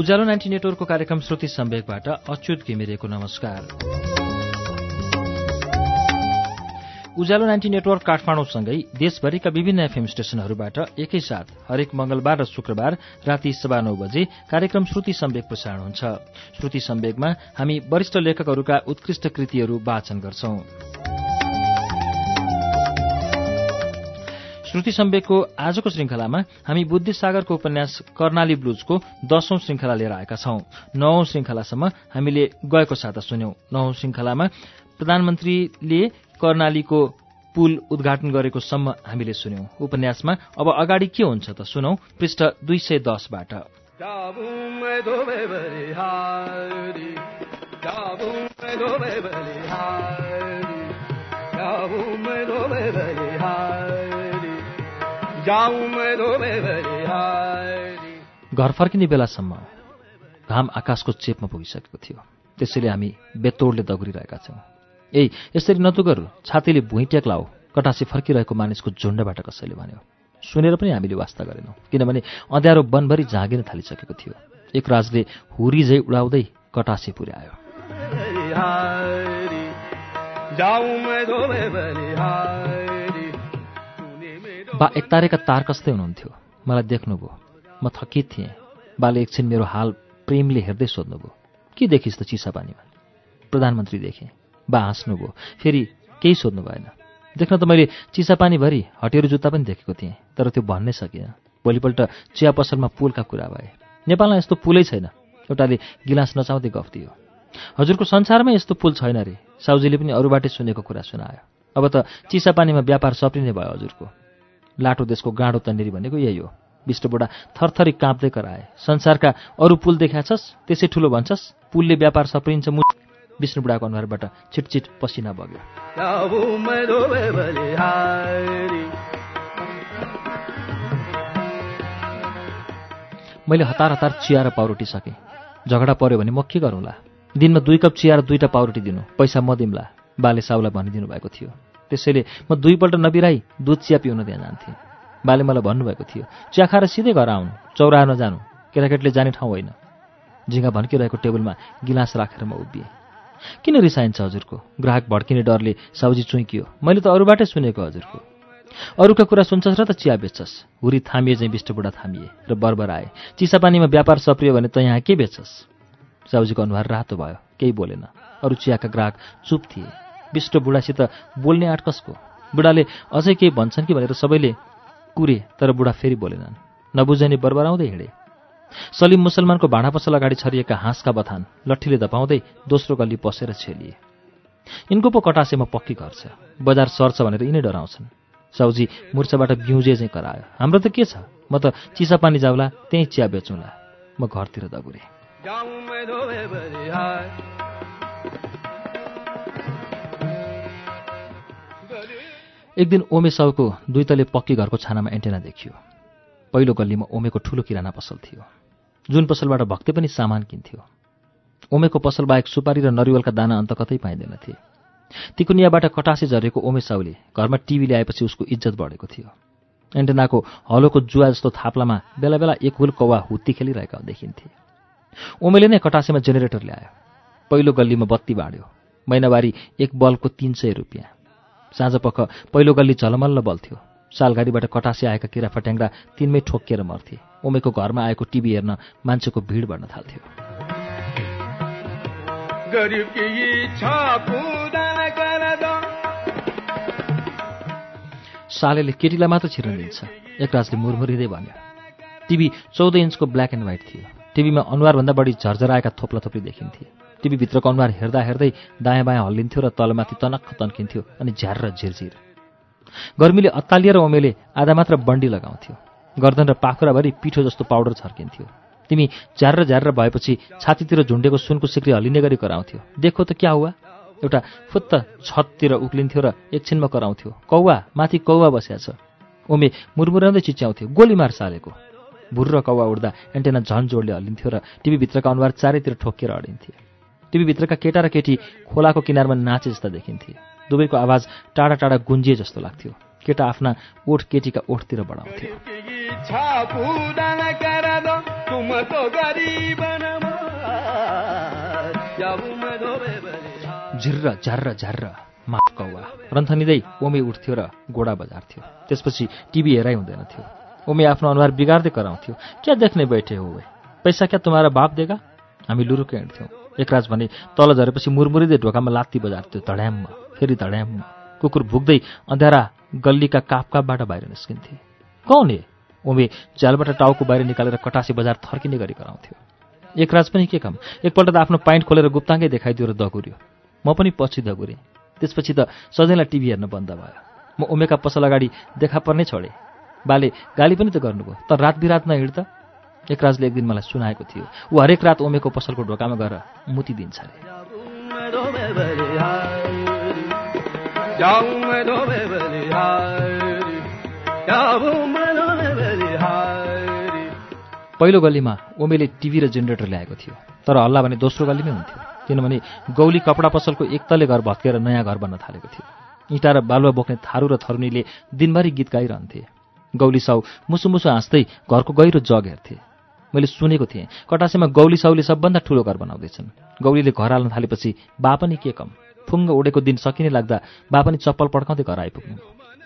उज्यालो ninety नेटवर्कको कार्यक्रम श्रुति सम्वेकबाट अच्युत घिमिरेको नमस्कार। उज्यालो नाइन्टी नेटवर्क काठमाडौँसँगै देशभरिका विभिन्न एफएम स्टेशनहरूबाट एकैसाथ हरेक मंगलबार र शुक्रबार राति सवा नौ बजे कार्यक्रम श्रुति सम्वेक प्रसारण हुन्छ। श्रुति सम्वेकमा हामी वरिष्ठ लेखकहरूका उत्कृष्ट कृतिहरू वाचन गर्छौं। श्रुति सम्वेकको आजको श्रृंखलामा हामी बुद्धिसागरको उपन्यास कर्णाली ब्लुजको दशौं श्रृंखला लिएर आएका छौं। नवौं श्रृंखलासम्म हामीले गएको साता सुन्यौं। नवौं श्रृंखलामा प्रधानमन्त्रीले कर्णालीको पुल उद्घाटन गरेको सम्म हामीले सुन्यौं। उपन्यासमा अब अगाडि के हुन्छ त सुनौ पृष्ठ दुई सय दसबाट घर फर्किने बेलासम्म घाम आकाशको चेपमा पुगिसकेको थियो। त्यसैले हामी बेतोडले दगुरिरहेका छौँ। ए यसरी नतुगर छातीले भुइँ टेक्लाओ कटासी फर्किरहेको मानिसको झुण्डबाट कसैले भन्यो। सुनेर पनि हामीले वास्ता गरेनौँ। किनभने अँध्यारो वनभरि झाँगिन थालिसकेको थियो। एक राजले हुरी झै उडाउँदै कटासी पुर्यायो। बा एकतारेका तार कस्तै हुनुहुन्थ्यो। मलाई देख्नुभयो। म थकित थिएँ। बाले एकछिन मेरो हाल प्रेमले हेर्दै सोध्नुभयो के देखिस् त चिसा पानीमा प्रधानमन्त्री देखेँ। बा हाँस्नुभयो फेरि केही सोध्नु भएन। देख्न त मैले चिसापानीभरि हटेर जुत्ता पनि देखेको थिएँ तर त्यो भन्नै सकिनँ। भोलिपल्ट चिया पसलमा पुलका कुरा भए। नेपालमा यस्तो पुलै छैन। एउटाले गिलास नचाउँदै गफ दियो हजुरको संसारमै यस्तो पुल छैन रे। साउजीले पनि अरूबाटै सुनेको कुरा सुनायो। अब त चिसापानीमा व्यापार सप्रिने भयो हजुरको। लाटो देशको गाँडो तन्नेरी भनेको यही हो। विष्टबुढा थरथरी काँप्दै कराए। संसारका अरू पुल देखाछस् त्यसै ठुलो भन्छस् पुलले व्यापार सप्रिन्छ मु विष्णु बुढाको अनुहारबाट छिटछिट पसिना बग्यो। मैले हतार हतार चिया र पाउरोटी सकेँ। झगडा पर्यो भने म के गरौँला? दिनमा दुई कप चिया र दुईवटा पाउरोटी दिनु। पैसा म दिउँला बाले साउलाई भनिदिनु भएको थियो। त्यसैले म दुईपल्ट नबिराई दुध चिया पिउन त्यहाँ जान्थेँ। बाले मलाई भन्नुभएको थियो चिया खाएर सिधै घर आउनु चौरा नजानु केटाकेटीले जाने ठाउँ होइन। झिङ्गा भन्किरहेको टेबलमा गिलास राखेर म उभिएँ। किन रिसाइन्छ हजुरको? ग्राहक भड्किने डरले साउजी चुइकियो मैले त अरूबाटै सुनेको हजुरको। अरूका कुरा सुन्छस् र त चिया बेच्छस्। हुरी थामिए चाहिँ बिष्टबुढा थामिए र बर्बर आए चिसापानीमा व्यापार सप्रियो भने त यहाँ के बेच्छस्? साउजीको अनुहार रातो भयो केही बोलेन। अरू चियाका ग्राहक चुप थिए। विष्ट बुढासित बोल्ने आँट कसको? बुढाले अझै केही भन्छन् कि भनेर सबैले कुरे तर बुढा फेरि बोलेनन्। नबुझ्ने बरबराउँदै हिँडे। सलिम मुसलमानको भाँडा पसल अगाडि छरिएका हाँसका बथान लट्ठीले धपाउँदै दोस्रो गल्ली पसेर छेलिए। यिनको पो कटासेमा पक्की घर छ बजार सर्छ भनेर यिनै डराउँछन्। साउजी मुर्चाबाट बिउजे चाहिँ करायो। हाम्रो त के छ? म त चिसा पानी जाउला त्यहीँ चिया बेचौँला। म घरतिर दगुरेँ। एक दिन ओमे साउको दुई तले पक्की घरको छानामा एन्टेना देखियो। पहिलो गल्लीमा ओमेको ठुलो किराना पसल थियो। जुन पसलबाट भक्ते पनि सामान किन्थ्यो। ओमेको पसलबाहेक सुपारी र नरिवलका दाना अन्त कतै पाइँदैनथे तिकुनियाबाट कटासे झरेको ओमे साउले घरमा टिभी ल्याएपछि उसको इज्जत बढेको थियो। एन्टेनाको हलोको जुवा जस्तो थाप्लामा बेला बेला एक हुल कौवा हुत्ती खेलिरहेका देखिन्थे। ओमेले नै कटासेमा जेनेरेटर ल्यायो। पहिलो गल्लीमा बत्ती बाँड्यो। महिनावारी एक बल्बको तिन सय रुपियाँ। साँझ पख पहिलो गल्ली झलमल्ल बल्थ्यो सालगाडीबाट कटासे आएका किरा फट्याङ्ग्रा तिनमै ठोकिएर मर्थे। ओमेको घरमा आएको टिभी हेर्न मान्छेको भिड बढ्न थाल्थ्यो। सालेले केटीलाई मात्र छिर्न दिन्छ। एकराजले मुरमुरिँदै भन्यो टिभी चौध इन्चको ब्ल्याक एन्ड व्हाइट थियो। टिभीमा अनुहारभन्दा बढी झरझराएका थोप्ला थोप्ली देखिन्थे। टिभीभित्रको अनुहार हेर्दा हेर्दै दायाँ बायाँ हल्लिन्थ्यो र तलमाथि तनक्ख तन्किन्थ्यो अनि झ्यार र झिरझिर। गर्मीले अत्तालिएर ओमेले आधा मात्र बन्डी लगाउँथ्यो। गर्दन र पाखुराभरि पिठो जस्तो पाउडर छर्किन्थ्यो। तिमी झ्यार झ्यार भएपछि छातीतिर झुन्डेको सुनको सिक्री हल्लिने गरी कराउँथ्यो। देखो त क्या हुआ? एउटा फुत्त छततिर उक्लिन्थ्यो र एकछिनमा कराउँथ्यो। कौवा माथि कौवा बस्या छ। ओमे मुरमुराउँदै चिच्याउँथ्यो। गोली मार सालेको। भुर्र कौवा उड्दा एन्टेना झन जोडले हल्लिन्थ्यो र टिभीभित्रका अनुहार चारैतिर ठोकिएर अडिन्थे टिभीभित्रका केटा र केटी खोलाको किनारमा नाचे जस्ता देखिन्थे। दुवैको आवाज टाढा टाढा गुन्जिए जस्तो लाग्थ्यो। केटा आफ्ना ओठ केटीका ओठतिर बढाउँथ्यो झिर्र झर्र झर्र माफ कौवा। रन्थनिँदै ओमे उठ्थ्यो र गोडा बजार्थ्यो। त्यसपछि टिभी हेराइ हुँदैन थियो। ओमे आफ्नो अनुहार बिगार्दै कराउँथ्यो क्या देख्ने बैठे हो पैसा क्या तुम्हारा बाप देगा? हामी लुरुकै हिँड्थ्यौँ। एकराज भने तल झरेपछि मुरमुरिँदै ढोकामा लात्ती बजार्थ्यो धड्याम्म फेरि धड्याम्म। कुकुर भुक्दै अँध्यारा गल्लीका काप कापबाट बाहिर निस्किन्थे। कौन हे? ओमे झ्यालबाट टाउको बाहिर निकालेर कटासी बजार थर्किने गरी कराउँथ्यो। एकराज पनि के काम? एकपल्ट त आफ्नो पाइन्ट खोलेर गुप्ताङ्गै देखाइदियो र दगुर्यो। म पनि पछि दगुरेँ। त्यसपछि त सधैँलाई टिभी हेर्न बन्द भयो। म उमेका पसल अगाडि देखा पर्नै छोडेँ। बाले गाली पनि त गर्नुभयो। तर रात बिरात नहिँड त। एकराजले एक दिन मलाई सुनाएको थियो ऊ हरेक रात ओमेको पसलको ढोकामा गएर मुति दिन्छ पहिलो गल्लीमा ओमेले टिभी र जेनेरेटर ल्याएको थियो तर हल्ला भने दोस्रो गल्लीमै हुन्थ्यो किनभने गौली कपडा पसलको एकतले घर भत्केर नयाँ घर बन्न थालेको थियो। इँटा र बालुवा बोक्ने थारू र थरुनीले दिनभरि गीत गाइरहन्थे। गौली साउ मुसु मुसु हाँस्दै घरको गहिरो जग हेर्थे। मैले सुनेको थिएँ। कटासेमा गौली साउले सबभन्दा ठुलो घर बनाउँदैछन्। गौलीले घर हाल्न थालेपछि बा पनि के कम? फुङ्ग उडेको दिन सकिने लाग्दा बा पनि चप्पल पड्काउँदै घर आइपुग्नु।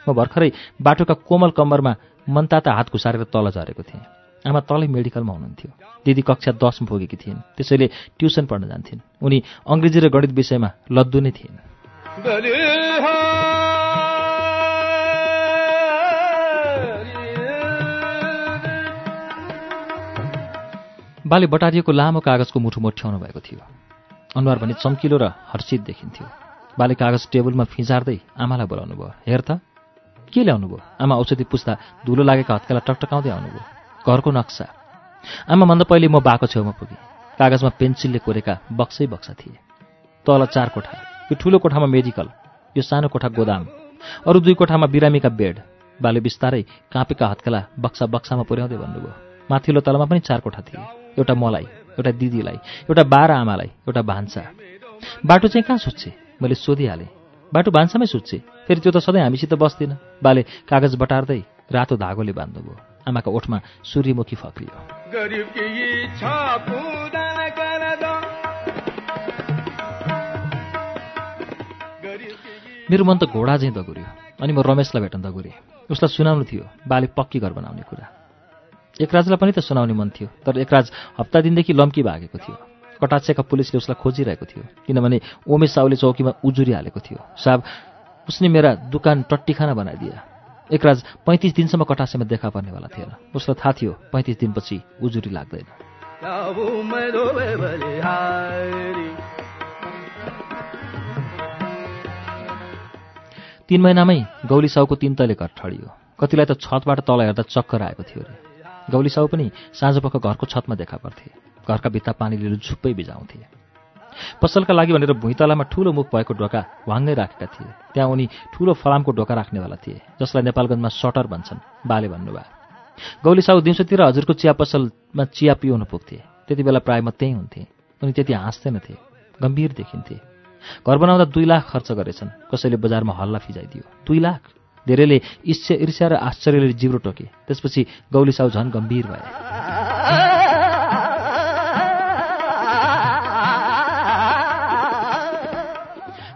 म भर्खरै बाटोका कोमल कम्मरमा मनताता हात घुसारेर तल झरेको थिएँ। आमा तलै मेडिकलमा हुनुहुन्थ्यो। दिदी कक्षा दसमा पुगेकी थिइन्। त्यसैले ट्युसन पढ्न जान्थिन्। उनी अङ्ग्रेजी र गणित विषयमा लद्दु नै थिइन्। बाले बटारिएको लामो कागजको मुठो मोठ्याउनु भएको थियो। अनुहार भने चम्किलो र हर्षित देखिन्थ्यो। बाले कागज टेबलमा फिजार्दै आमालाई बोलाउनु भयो हेर त के ल्याउनु भयो? आमा औषधि पुस्दा धुलो लागेका हत्केला टकटकाउँदै आउनुभयो। घरको नक्सा। आमाभन्दा पहिले म बाको छेउमा पुगेँ। कागजमा पेन्सिलले कोरेका बक्सै बक्सा थिए। तल चार कोठा यो ठुलो कोठामा मेडिकल यो सानो कोठा गोदाम अरू दुई कोठामा बिरामीका बेड। बाले बिस्तारै काँपेका हत्केला बक्सा बक्सामा पुर्याउँदै भन्नुभयो। माथिल्लो तलमा पनि चार कोठा थिए। एउटा मलाई एउटा दिदीलाई एउटा बाह्र आमालाई एउटा भान्सा। बाटो चाहिँ कहाँ सुत्छे? मैले सोधिहालेँ। बाटो भान्सामै सुत्छे। फेरि त्यो त सधैँ हामीसित बस्दिनँ। बाले कागज बटार्दै रातो धागोले बान्नुभयो आमाका ओठमा सूर्यमुखी फक्रियो। मेरो मन त घोडा चाहिँ दगुर्यो। अनि म रमेशलाई भेट्न दगुरेँ। उसलाई सुनाउनु थियो। बाले पक्की घर बनाउने कुरा। एकराजलाई पनि त सुनाउने मन थियो तर एकराज हप्ता दिनदेखि लम्की भागेको थियो। कटाचेका पुलिसले उसलाई खोजिरहेको थियो किनभने ओमे साउले चौकीमा उजुरी हालेको थियो। साहब उसले मेरा दुकान टट्टीखाना बनाइदिए। एकराज पैँतिस दिनसम्म कटासेमा देखा पर्नेवाला थिएन। उसलाई थाहा थियो पैँतिस दिनपछि उजुरी लाग्दैन। तीन महिनामै गौली साउको तिन तले घर ठडियो। कतिलाई त छतबाट तल हेर्दा चक्कर आएको थियो अरे। गौली साउ पनि साँझपख घरको छतमा देखा पर्थे। घरका भित्ता पानीले झुप्पै बिजाउँथे पसलका लागि भनेर भुइँतलामा ठुलो मुख भएको ढोका वाङ्गै राखेका थिए। त्यहाँ उनी ठुलो फलामको ढोका राख्नेवाला थिए जसलाई नेपालगञ्जमा सटर भन्छन् बाले भन्नुभयो। गौली साउ दिउँसोतिर हजुरको चिया पसलमा चिया पिउन पुग्थे। त्यति बेला प्राय म त्यहीँ हुन्थेँ। उनी त्यति हाँस्दैनथे गम्भीर देखिन्थे। घर बनाउँदा दुई लाख खर्च गरेछन् कसैले बजारमा हल्ला फिजाइदियो। दुई लाख? धेरैले इच्छा ईर्ष्या र आश्चर्यले जिब्रो टोके। त्यसपछि गौली साउ झन् गम्भीर भए।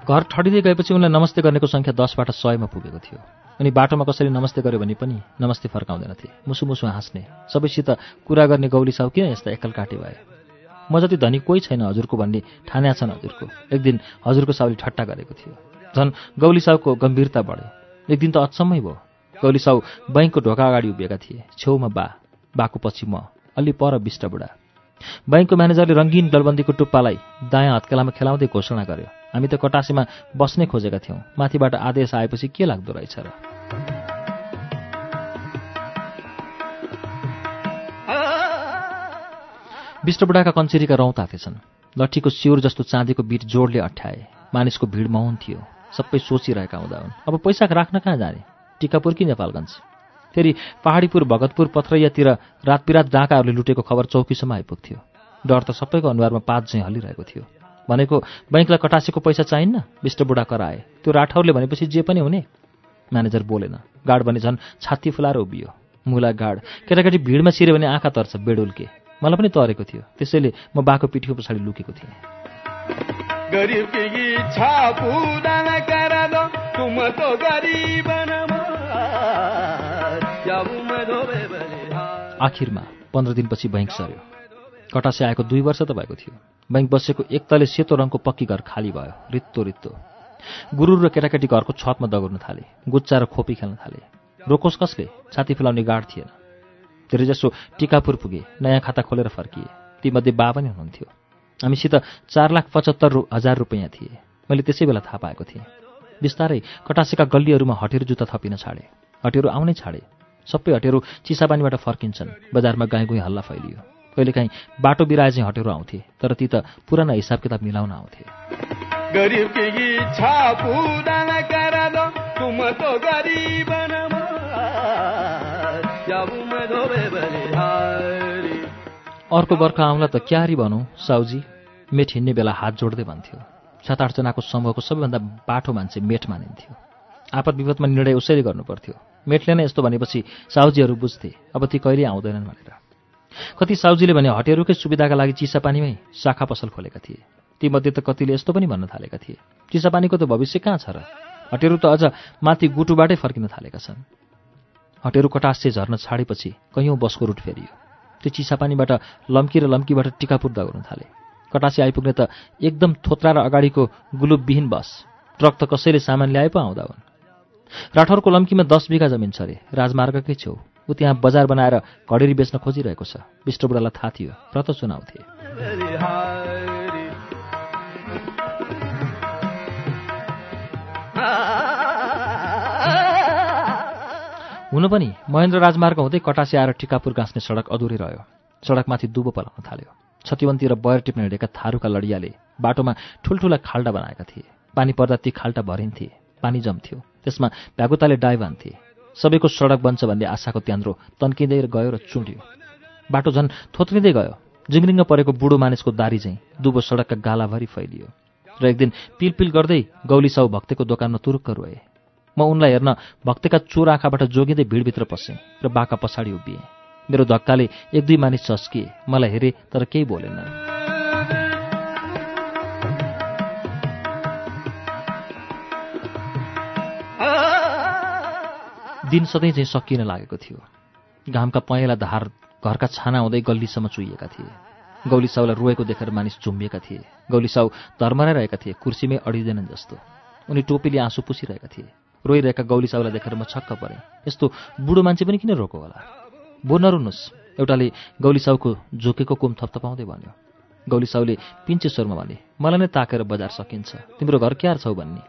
घर ठडिँदै गएपछि उनलाई नमस्ते गर्नेको सङ्ख्या दसबाट सयमा पुगेको थियो। उनी बाटोमा कसैले नमस्ते गर्यो भने पनि नमस्ते फर्काउँदैनथे। मुसु मुसु हाँस्ने। सबैसित कुरा गर्ने गौली साउ किन यस्ता एकल काटे भए? म जति धनी कोही छैन हजुरको भन्ने ठान्या छन् हजुरको। एक दिन हजुरको साउले ठट्टा गरेको थियो। झन् गौली साउको गम्भीरता बढ्यो। एक दिन त अचम्मै भयो। गौली साउ बैङ्कको ढोका अगाडि उभिएका थिए। छेउमा बा बाको पछि म अलि पर बिष्ट बुढा। बैङ्कको म्यानेजरले रङ्गीन दलबन्दीको टुप्पालाई दायाँ हत्केलामा खेलाउँदै घोषणा गर्यो। हामी त कटासीमा बस्नै खोजेका थियौँ। माथिबाट आदेश आएपछि के लाग्दो रहेछ र? विष्टबुढाका कञ्चेरीका रौँ तातेछन् लट्ठीको स्योर जस्तो चाँदीको बिट जोडले अठ्याए। मानिसको भिड मौन थियो। सबै सोचिरहेका हुँदा हुन्। अब पैसा राख्न कहाँ जाने? टिकापुर कि नेपालगञ्ज? फेरि पहाडीपुर भगतपुर पथरैयातिर रात बिरात डाँकाहरूले लुटेको खबर चौकीसम्म आइपुग्थ्यो। डर त सबैको अनुहारमा पात चाहिँ हलिरहेको थियो। भनेको बैङ्कलाई कटासेको पैसा चाहिन्न? विष्ट बुढा कराए त्यो राठौरले भनेपछि जे पनि हुने? म्यानेजर बोलेन। गार्ड भने झन् छाती फुलाएर उभियो। मुला गार्ड। केटाकेटी भिडमा छिर्यो भने आँखा तर्छ बेडुल्के। मलाई पनि तरेको थियो। त्यसैले म बाको पिठीको पछाडि लुकेको थिएँ। आखिरमा पन्ध्र दिनपछि बैङ्क सर्यो कटासे आएको दुई वर्ष त भएको थियो। बैङ्क बसेको एक तले सेतो रङको पक्की घर खाली भयो। रित्तो रित्तो। गुरुर र केटाकेटी घरको छतमा दगुर्न थाले। गुच्चा र खोपी खेल्न थाले। रोकोस् कसले? छाती फुलाउने गाड थिएन। धेरैजसो टिकापुर पुगे नयाँ खाता खोलेर फर्किए। तीमध्ये बा पनि हुनुहुन्थ्यो। हामीसित चार लाख पचहत्तर हजार रुपियाँ थिए। मैले त्यसै बेला थाहा पाएको थिएँ। बिस्तारै कटासेका गल्लीहरूमा हटेर जुत्ता थपिन छाडे। हटेरू आउनै छाडे। सबै हटेरू चिसापानीबाट फर्किन्छन्। बजारमा गाई गुई हल्ला फैलियो। कहिलेकाहीँ बाटो बिराए चाहिँ हटेरू आउँथे तर ती त पुराना हिसाब किताब मिलाउन आउँथे। अर्को बर्खा आउँला त क्यारी भनौँ साउजी। मेट हिँड्ने बेला हात जोड्दै भन्थ्यो। सात आठजनाको समूहको सबैभन्दा बाठो मान्छे मेट मानिन्थ्यो। आपत विपदमा निर्णय उसैले गर्नुपर्थ्यो। मेटले नै यस्तो भनेपछि साउजीहरू बुझ्थे अब ती कहिले आउँदैनन् भनेर। कति साउजीले भने हटेरुकै सुविधाका लागि चिसापानीमै शाखा पसल खोलेका थिए। तीमध्ये त कतिले यस्तो पनि भन्न थालेका थिए। चिसापानीको त भविष्य कहाँ छ र? हटेरु त अझ माथि गुटुबाटै फर्किन थालेका छन्। हटेरु कटासे झर्न छाडेपछि कैयौँ बसको रुट फेरियो। त्यो चिसापानीबाट लम्की र लम्कीबाट टिकापुर दगाउन थाले। कटासे आइपुग्ने त एकदम थोत्रा र अगाडिको गुलुबविहीन बस। ट्रक त कसैले सामान ल्याए पो आउँदा हुन्। राठौरको लम्कीमा दस बिघा जमिन छ अरे राजमार्गकै छेउ। ऊ त्यहाँ बजार बनाएर घडेरी बेच्न खोजिरहेको छ। विष्टबुढालाई थाहा थियो। प्रत चुनाउँथे हुन पनि महेन्द्र राजमार्ग हुँदै कटासे आएर टिकापुर गाँच्ने सडक अधुरै रह्यो। सडकमाथि दुबो पलाउन थाल्यो। छतिवन्ती र बयर टिप्न हिँडेका थारूका लडियाले बाटोमा ठुल्ठुला खाल्टा बनाएका थिए। पानी पर्दा ती खाल्टा भरिन्थे। पानी जम्थ्यो त्यसमा भ्यागुताले डाइ बान्थे सबैको सडक बन्छ भन्ने आशाको त्यान्द्रो तन्किँदै गयो र चुँड्यो। बाटो झन् थोत्रिँदै गयो। जिङ्रिङ्ग परेको बुढो मानिसको दारी चाहिँ दुबो सडकका गालाभरि फैलियो। र एक दिन पिलपिल गर्दै गौली साउ भक्तेको दोकानमा तुरुक्क रोए। म उनलाई हेर्न भक्तेका चोर आँखाबाट जोगिँदै भिडभित्र पसेँ र बाका पछाडि उभिएँ। मेरो धक्काले एक दुई मानिस चस्किए मलाई हेरे तर केही बोलेन दिन सधैँ चाहिँ सकिन लागेको थियो। घामका पहेँला धार घरका छाना हुँदै गल्लीसम्म चुइएका थिए। गौली साउलाई रोएको देखेर मानिस झुम्बिएका थिए। गौली साउ धर्मरै रहेका थिए कुर्सीमै अडिँदैनन् जस्तो। उनी टोपीले आँसु पुसिरहेका थिए। रोइरहेका गौली साउलाई देखेर म छक्क परेँ। यस्तो बुढो मान्छे पनि किन रोको होला? बो नरुनुहोस् एउटाले गौली साउको झोकेको कुम थपथपाउँदै भन्यो। गौली साउले पिन्चे स्वरमा भने मलाई नै ताकेर बजार सकिन्छ। तिम्रो घर क्यार छौ भन्ने?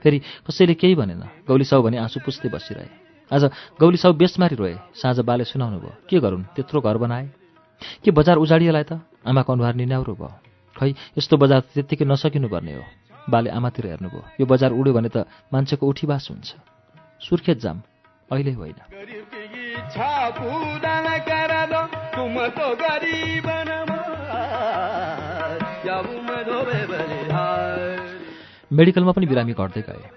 फेरि कसैले केही भनेन। गौली साउ भने आँसु पुस्दै बसिरहे। आज गौली साउ बेसमारी रोए। साँझ बाले सुनाउनु भयो। के गरून्? त्यत्रो घर बनाए? के बजार उजाडिएलाई त? आमाको अनुहार निन्याउरो भयो। खै यस्तो बजार त्यत्तिकै नसकिनु पर्ने हो। बाले आमातिर हेर्नुभयो। यो बजार उड्यो भने त मान्छेको उठीबास हुन्छ। सुर्खेत जाम। अहिले होइन। मेडिकलमा पनि बिरामी घट्दै गए।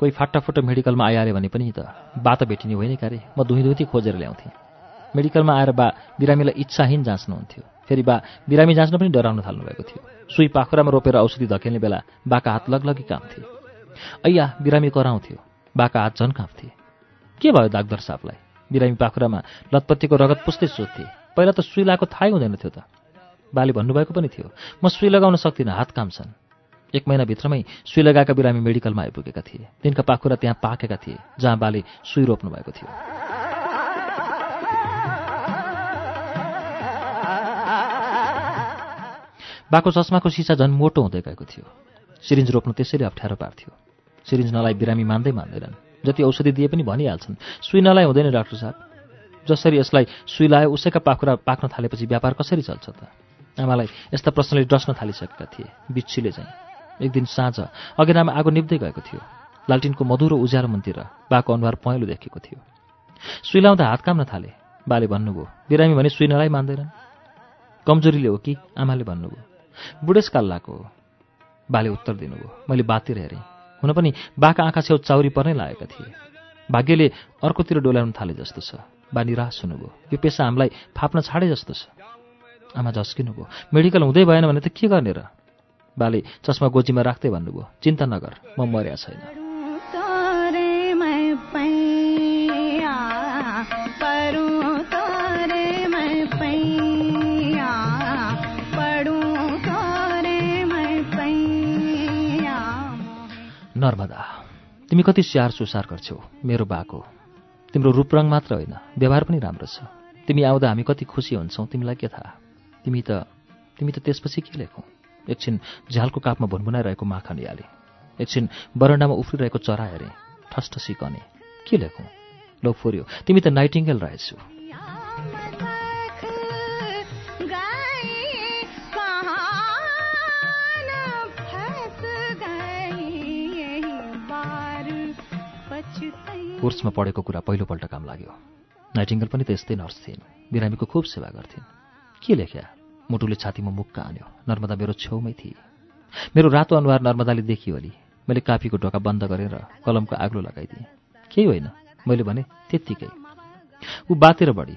कोही फाटाफुट्टो मेडिकलमा आइहाल्यो भने पनि त बात भेटिने होइन क्यारे। म दुही खोजेर ल्याउँथेँ। मेडिकलमा आएर बा बिरामीलाई इच्छाहीन जाँच्नुहुन्थ्यो। फेरि बा बिरामी जाँच्न पनि डराउन थाल्नुभएको थियो। सुई पाखुरामा रोपेर औषधि धकेल्ने बेला बाका हात लगलगी काँप्थे। ऐया बिरामी कराउँथ्यो। बाका हात झन् काँप्थे। के भयो डाक्टर साहबलाई? बिरामी पाखुरामा लतपत्तीको रगत पुस्दै सोध्थे। पहिला त सुई लगाएको थाहै हुँदैन थियो त। बाले भन्नुभएको पनि थियो म सुई लगाउन सक्दिनँ हात कामछन्। एक महिनाभित्रमै सुई लगाएका बिरामी मेडिकलमा आइपुगेका थिए। तिनका पाखुरा त्यहाँ पाकेका थिए जहाँ बाले सुई रोप्नु भएको थियो। बाको चस्माको सिसा झन् मोटो हुँदै गएको थियो। सिरिन्ज रोप्नु त्यसैले अप्ठ्यारो पार्थ्यो सिरिन्ज नलाई बिरामी मान्दै मान्दैनन्। जति औषधि दिए पनि भनिहाल्छन् सुई नलाई हुँदैन डाक्टर साहब। जसरी यसलाई सुई लायो उसैका पाखुरा पाक्न थालेपछि व्यापार कसरी चल्छ त? आमालाई यस्ता प्रश्नले डस्न थालिसकेका थिए बिच्छीले चाहिँ एक दिन साँझ अघिनामा आगो निप्दै गएको थियो। लालटिनको मधुरो उज्यालो मन्तिर बाको अनुहार पहेँलो देखेको थियो। सुई लाउँदा हात काम्न थाले। बाले भन्नुभयो बिरामी भने सुई नलाई मान्दैनन्। कमजोरीले हो कि आमाले भन्नुभयो बुढेसकाल लाएको हो बाले उत्तर दिनुभयो। मैले बातिर हेरेँ। हुन पनि बाका आँखा छेउ चाउरी पर्नै लागेका थिए। भाग्यले अर्कोतिर डोलाउन थाले जस्तो छ। बा निराश हुनुभयो। यो पेसा हामीलाई फाप्न छाडे जस्तो छ। आमा झस्किनुभयो। मेडिकल हुँदै भएन भने त के गर्ने र? बाले चस्मा गोजीमा राख्दै भन्नुभयो चिन्ता नगर म मर्या छैन। नर्मदा तिमी कति स्याहार सुसार गर्छौ? मेरो बाको। तिम्रो रूपरङ मात्र होइन व्यवहार पनि राम्रो छ। तिमी आउँदा हामी कति खुसी हुन्छौ तिमीलाई के थाहा? तिमी त तिमी त त्यसपछि के लेखौ? एकछिन झ्यालको कापमा भुनभुनाइरहेको माखा निहाले एकछिन बरन्डामा उफ्रिरहेको चरा हेरे ठसठसी कने के लेखौँ? लो फोर्यो। तिमी त नाइटिङ्गेल रहेछु कोर्समा पढेको कुरा पहिलोपल्ट काम लाग्यो। नाइटिङ्गल पनि त यस्तै नर्स थिइन्। बिरामीको खुब सेवा गर्थिन्। के लेख्या? मुटुले छातीमा मुक्का आन्यो। नर्मदा मेरो छेउमै थिए। मेरो रातो अनुहार नर्मदाले देखियो अलि। मैले कापीको ढोका बन्द गरेर कलमको आग्लो लगाइदिएँ। केही होइन। मैले भने त्यत्तिकै। ऊ बातेर बढी।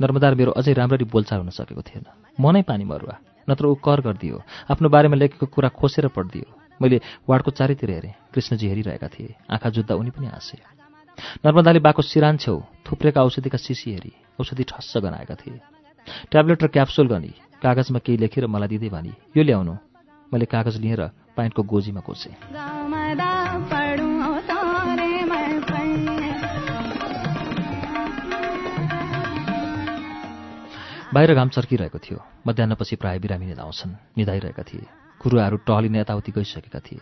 नर्मदा मेरो अझै राम्ररी बोलचाल हुन सकेको थिएन। मनै पानी मरुवा। नत्र ऊ कर गरिदियो। आफ्नो बारेमा लेखेको कुरा खोसेर पढिदियो। मैले वार्डको चारैतिर हेरेँ। कृष्णजी हेरिरहेका थिए। आँखा जुत्दा उनी पनि हाँसे। नर्मदाले बाको सिरान छेउ थुप्रेका औषधिका सिसी हेरी औषधि ठस्स गनाएका थिए। ट्याब्लेट र क्याप्सुल गनी कागजमा केही लेखेर मलाई दिँदै भनी यो ल्याउनु। मैले कागज लिएर पाइन्टको गोजीमा कोसेँ। बाहिर घाम चर्किरहेको थियो। मध्याहपछि प्राय बिरामी धाउँछन्। निधाइरहेका थिए। कुरुवाहरू टहलिने यताउति गइसकेका थिए।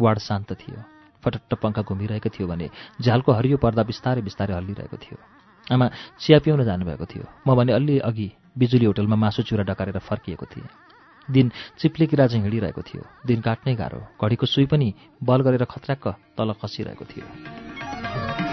वार्ड शान्त थियो। फटट्ट पङ्खा घुमिरहेको थियो भने झ्यालको हरियो पर्दा बिस्तारै बिस्तारै हल्लिरहेको थियो। आमा चिया पिउन जानुभएको थियो। म भने अलि अघि बिजुली होटलमा मासु चुरा डकारेर फर्किएको थिएँ। दिन चिप्ले किरा चाहिँ हिँडिरहेको थियो। दिन काट्नै गाह्रो। घडीको सुई पनि बल गरेर खत्राक्क तल खसिरहेको थियो।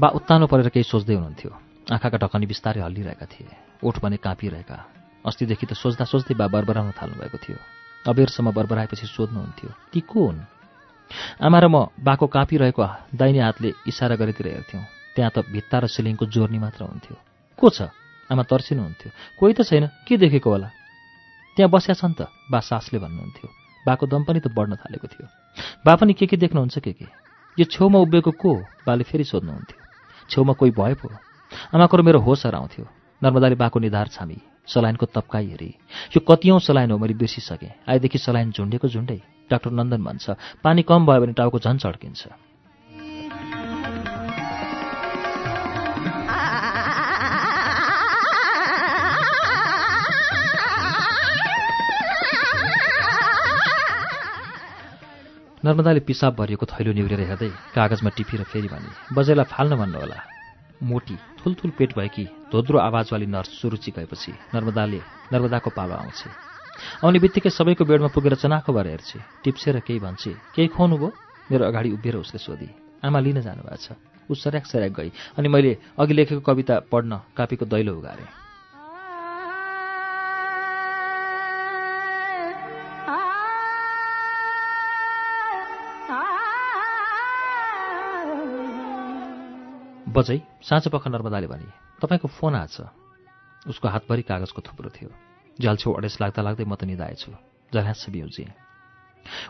बा उत्तानो परेर केही सोच्दै हुनुहुन्थ्यो। आँखाका ढकनी बिस्तारै हल्लिरहेका थिए। ओठ भने काँपिरहेका। अस्तिदेखि त सोच्दा सोच्दै बा बरबराउन थाल्नुभएको थियो। अबेरसम्म बरबराएपछि सोध्नुहुन्थ्यो ती को हुन् आमा र म बाको काँपिरहेको दाहिने हातले इसारा गरेतिर हेर्थ्यौँ। त्यहाँ त भित्ता र सिलिङको जोर्नी मात्र हुन्थ्यो। को छ? आमा तर्सिनुहुन्थ्यो कोही त छैन। के देखेको होला? त्यहाँ बस्या छन् त बा सासले भन्नुहुन्थ्यो। बाको दम पनि त बढ्न थालेको थियो। बा पनि के के देख्नुहुन्छ के के? यो छेउमा उभिएको को? बाले फेरि सोध्नुहुन्थ्यो। छेउमा कोही भए पो। आमाको मेरो होस हराउँथ्यो। नर्मदाले बाको निधार छामी। सलाइनको तप्काई हेरी। यो कतिौँ सलाइन हो मैले बिर्सिसकेँ आएदेखि सलाइन झुन्डेको झुन्डै। डाक्टर नन्दन भन्छ पानी कम भयो भने टाउको झन् चड्किन्छ। नर्मदाले पिसाब भरिएको थैलो निहुरेर हेर्दै कागजमा टिपेर फेरि भने बजेलाई फाल्न भन्नुहोला। मोटी थुलथुल पेट भएकी धोद्रो आवाजवाली नर्स सुरुचि गएपछि नर्मदाले नर्मदाको पावा आउँछ। आउने बित्तिकै सबैको बेडमा पुगेर चनाखो भएर हेर्छे। टिप्सेर केही भन्छे केही खुवाउनु भयो? मेरो अगाडि उभिएर उसले सोधी। आमा लिन जानुभएको छ। ऊ सर्याक सर्याक गई। अनि मैले अघि लेखेको कविता पढ्न कापीको दैलो उगारेँ। बजै पख नर्मदाले भने तपाईँको फोन आछ उसको हातभरि कागजको थुप्रो थियो। झ्यालछेउ अडेस लाग्दा लाग्दै म त निधाएछु। झल्यास बिउजेँ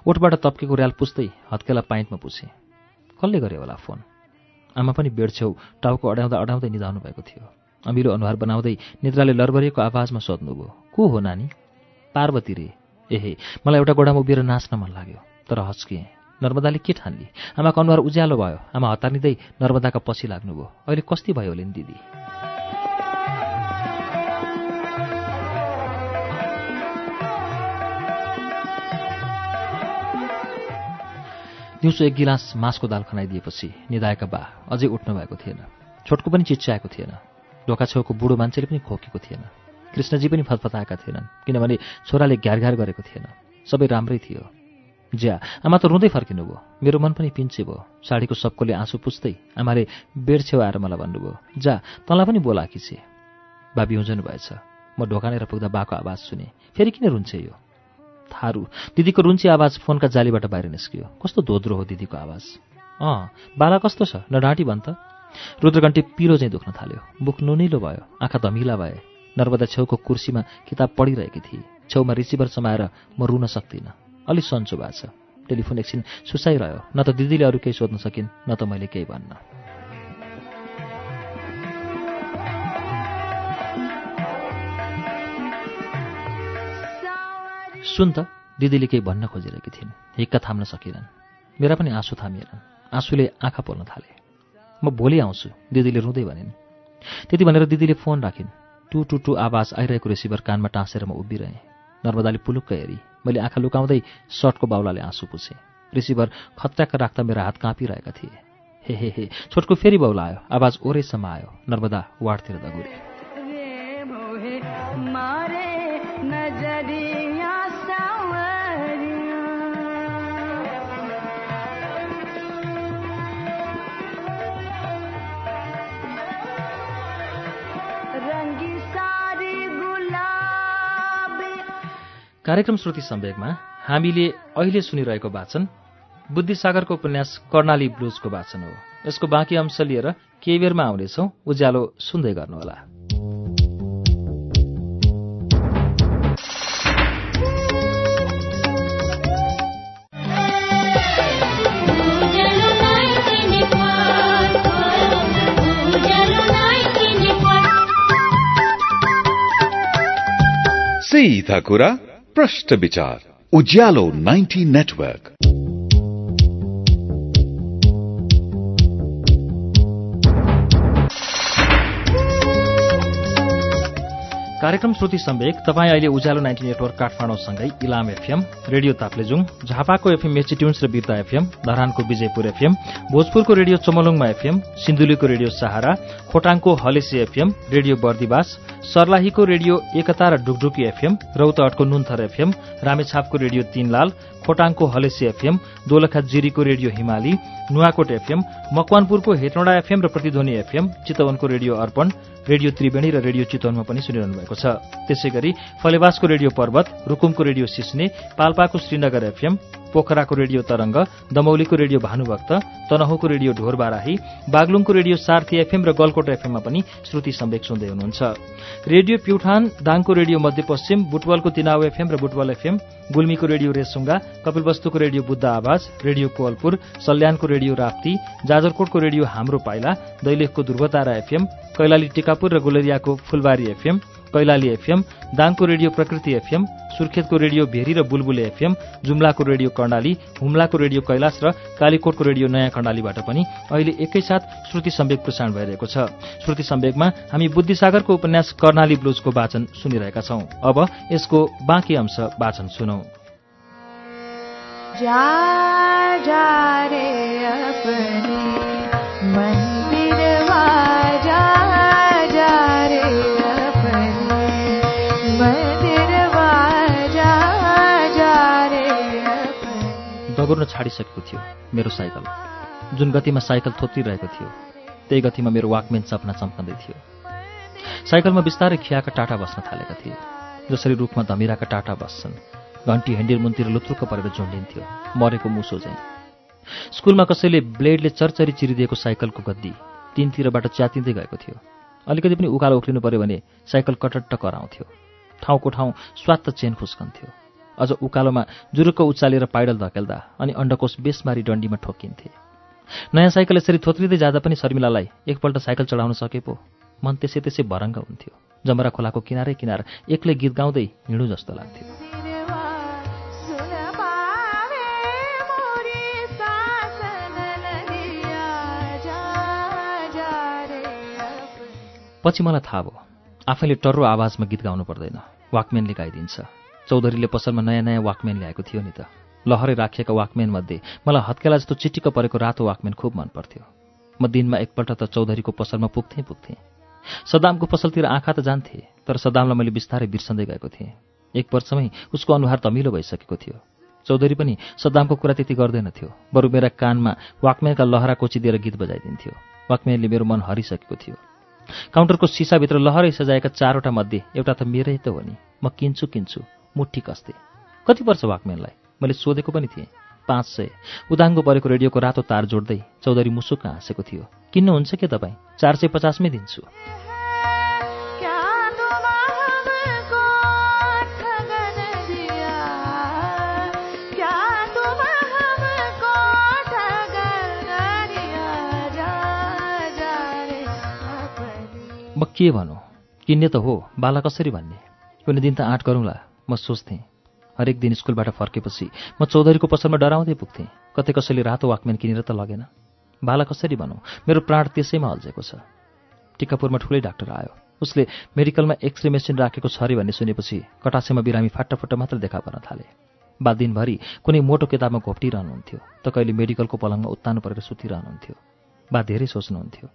ओठबाट तप्केको ऱ्याल पुस्दै हत्केला पाइन्टमा पुछेँ कसले गरे होला फोन? आमा पनि बेडछेउ टाउको अड्याउँदा अड्याउँदै निधाउनु भएको थियो। अमिलो अनुहार बनाउँदै निद्राले लरबरिएको आवाजमा सोध्नुभयो को हो नानी? पार्वती रे। एहे मलाई एउटा गोडामा उभिएर नाच्न मन लाग्यो तर हस्किएँ नर्मदाले के ठान्ली आमाको अनुहार उज्यालो भयो। आमा हतारिँदै नर्मदाका पछि लाग्नुभयो। अहिले कस्ती भयो नि दिदी? दिउँसो एक गिलास मासको दाल खनाइदिएपछि निधाएका बा अझै उठ्नु भएको थिएन। छोटको पनि चिच्याएको थिएन। ढोका छेउको बुढो मान्छेले पनि खोकेको थिएन। कृष्णजी पनि फतफताएका थिएनन् किनभने छोराले घ्यार घ्यार गरेको थिएन। सबै राम्रै थियो। ज्या आमा त रुँदै फर्किनुभयो मेरो मन पनि पिन्चे भयो। साडीको सबकोले आँसु पुस्दै आमाले बेड छेउ आएर मलाई भन्नुभयो जा तँलाई पनि बोलाकी छे बा बिउजनु भएछ। म ढोकानेर पुग्दा बाको आवाज सुने। फेरि किन रुन्छे यो? थारू दिदीको रुन्ची आवाज फोनका जालीबाट बाहिर निस्कियो। कस्तो धोद्रो हो दिदीको आवाज? अँ बाला कस्तो छ? न डाँटी भन् त। रुद्रघन्टी पिरो चाहिँ दुख्न थाल्यो। बुक नुनिलो भयो। आँखा धमिला भए। नर्मदा छेउको कुर्सीमा किताब पढिरहेकी थिए छेउमा रिसिभर समाएर म रुन सक्दिनँ। अलि सन्चो भएको छ। टेलिफोन एकछिन सुसाइरह्यो। न त दिदीले अरू केही सोध्न सकिन् न त मैले केही भन्न। सुन त दिदीले केही भन्न खोजिरहेकी थिइन्। हिक्का थाम्न सकिनन्। मेरा पनि आँसु थामिएनन्। आँसुले आँखा पोल्न थाले। म भोलि आउँछु दिदीले रुँदै भनिन्। त्यति भनेर दिदीले फोन राखिन्। टु टु टु आवाज आइरहेको रिसिभर कानमा टाँसेर म उभिरहेँ। नर्मदाले पुलुक्क हेरी। मैले आँखा लुकाउँदै सर्टको बाउलाले आँसु पुछेँ। रिसिभर खत्याक्क राख्दा मेरा हात काँपिरहेका थिए। हे हे हे छोटको फेरि बाउला आयो। आवाज ओरेसम्म आयो। नर्मदा वार्डतिर दगुरे। कार्यक्रम श्रुति सम्वेकमा हामीले अहिले सुनिरहेको वाचन बुद्धिसागरको उपन्यास कर्णाली ब्लुजको वाचन हो। यसको बाँकी अंश लिएर केही बेरमा आउनेछौ। उज्यालो सुन्दै गर्नुहोला। सीधा कुरा प्रश्न विचार उज्यालो 90 नेटवर्क। कार्यक्रम श्रुति सम्वेक तपाईँ अहिले उज्यालो नाइन्टी नेटवर्क काठमाडौँसँगै इलाम एफएम रेडियो ताप्लेजुङ झापाको एफएम मेचिट्युन्स र बिर्ता एफएम धरानको विजयपुर एफएम भोजपुरको रेडियो चमलुङमा एफएम सिन्धुलीको रेडियो सहारा खोटाङको हलेसी एफएम रेडियो बर्दिवास सर्लाहीको रेडियो एकता र डुकडुकी एफएम रौतहटको नुन्थर एफएम रामेछापको रेडियो तीनलाल खोटाङको हलेसी एफएम दोलखा जिरीको रेडियो हिमाली नुवाकोट एफएम मकवानपुरको हेटौँडा एफएम र प्रतिध्वनि एफएम चितवनको रेडियो अर्पण रेडियो त्रिवेणी र रेडियो चितवनमा पनि सुनिरहनु भएको छ। त्यसै गरी फलेवासको रेडियो पर्वत रुकुमको रेडियो सिस्ने पाल्पाको श्रीनगर एफएम पोखराको रेडियो तरंग दमौलीको रेडियो भानुभक्त तनहुको रेडियो ढोरबाराही बागलुङको रेडियो सार्थी एफएम र गलकोट एफएममा पनि श्रुति सम्वेक सुन्दै हुनुहुन्छ। रेडियो प्युठान दाङको रेडियो मध्यपश्चिम बुटवलको तिनाउ एफएम र बुटवल एफएम गुल्मीको रेडियो रेसुङ्गा कपिलवस्तुको रेडियो बुद्ध आवाज रेडियो कोवलपुर सल्यानको रेडियो राप्ती जाजरकोटको रेडियो हाम्रो पाइला दैलेखको ध्रुवतारा एफएम कैलाली टिकापुर र गुलरियाको फुलबारी एफएम कैलाली एफएम दाङको रेडियो प्रकृति एफएम सुर्खेतको रेडियो भेरी र बुलबुले एफएम जुम्लाको रेडियो कर्णाली हुम्लाको रेडियो कैलाश र कालीकोटको रेडियो नयाँ कर्णालीबाट पनि अहिले एकैसाथ श्रुति सम्वेक प्रसारण भइरहेको छ। श्रुति सम्वेकमा हामी बुद्धिसागरको उपन्यास कर्णाली ब्लुजको वाचन सुनिरहेका छौं। अब यसको बाँकी अंश वाचन सुनौ। जा जा रे अपने दगुर्न छाडिसकेको थियो मेरो साइकल। जुन गतिमा साइकल थोत्रिरहेको थियो त्यही गतिमा मेरो वाकमेन सपना चम्कँदै थियो। साइकलमा बिस्तारै खियाका टाटा बस्न थालेका थिए जसरी रुखमा धमिराका टाटा बस्छन्। घन्टी हेन्डिल मुनतिर लुत्रुक्क परेर झुन्डिन्थ्यो मरेको मुसो चाहिँ स्कुलमा कसैले ब्लेडले चरचरी चिरिदिएको साइकलको गद्दी तिनतिरबाट च्यातिँदै गएको थियो। अलिकति पनि उकालो उक्लिनु पर्यो भने साइकल कटट्ट कराउँथ्यो। ठाउँको ठाउँ स्वात्त चेन खुस्कन्थ्यो अझ उकालोमा जुरुक्क उचालेर पाइडल धकेल्दा अनि अण्डकोष बेसमारी डन्डीमा ठोकिन्थे। नयाँ साइकल यसरी थोत्रिँदै जाँदा पनि शर्मिलालाई एकपल्ट साइकल चढाउन सके पो मन त्यसै त्यसै भरङ्ग हुन्थ्यो। जमरा खोलाको किनारै किनार एक्लै गीत गाउँदै हिँडु जस्तो लाग्थ्यो। पछि मलाई थाहा भयो आफैले टर्रो आवाजमा गीत गाउनु पर्दैन। वाकमेनले गाइदिन्छ। चौधरीले पसलमा नयाँ नयाँ वाकमेन ल्याएको थियो नि त। लहरै राखिएका वाकमेनमध्ये मलाई हत्केला जस्तो चिटिक्क परेको रातो वाकमेन खुब मन पर्थ्यो म दिनमा एकपल्ट त चौधरीको पसलमा पुग्थेँ पुग्थेँ। सदामको पसलतिर आँखा त जान्थे तर सदामलाई मैले बिस्तारै बिर्सँदै गएको थिएँ। एक वर्षमै उसको अनुहार तमिलो भइसकेको थियो। चौधरी पनि सदामको कुरा त्यति गर्दैनथ्यो बरु मेरा कानमा वाकमेनका लहरा कोचिदिएर गीत बजाइदिन्थ्यो। वाकमेनले मेरो मन हरिसकेको थियो। काउन्टरको सिसाभित्र लहरै सजाएका चारवटा मध्ये एउटा त मेरै त हो नि। म किन्छु किन्छु। मुठी कस्थे। कति पर्छ वाकम्यानलाई मैले सोधेको पनि थिएँ। पाँच सय। उदाङ्गो परेको रेडियोको रातो तार जोड्दै चौधरी मुसुक हाँसेको थियो। किन्नुहुन्छ के तपाईँ? चार सय पचासमै दिन्छु। म के भनौँ? किन्ने त हो। बाला कसरी भन्ने? कुनै दिन त आँट गरौँला। म सोच्थेँ हरेक दिन स्कुलबाट फर्केपछि म चौधरीको पसलमा डराउँदै पुग्थेँ। कतै कसैले रातो वाकम्यान किनेर त लगेन। बाला कसरी भनौँ? मेरो प्राण त्यसैमा अल्झेको छ। टिकापुरमा ठुलै डाक्टर आयो। उसले मेडिकलमा एक्सरे मेसिन राखेको छ अरे भन्ने सुनेपछि कटासेमा बिरामी फाटाफुट्टा मात्र देखा पर्न थाले। बा दिनभरि कुनै मोटो किताबमा घोप्टिरहनुहुन्थ्यो त कहिले मेडिकलको पलङमा उत्तानो परेर सुतिरहनुहुन्थ्यो। बा धेरै सोच्नुहुन्थ्यो।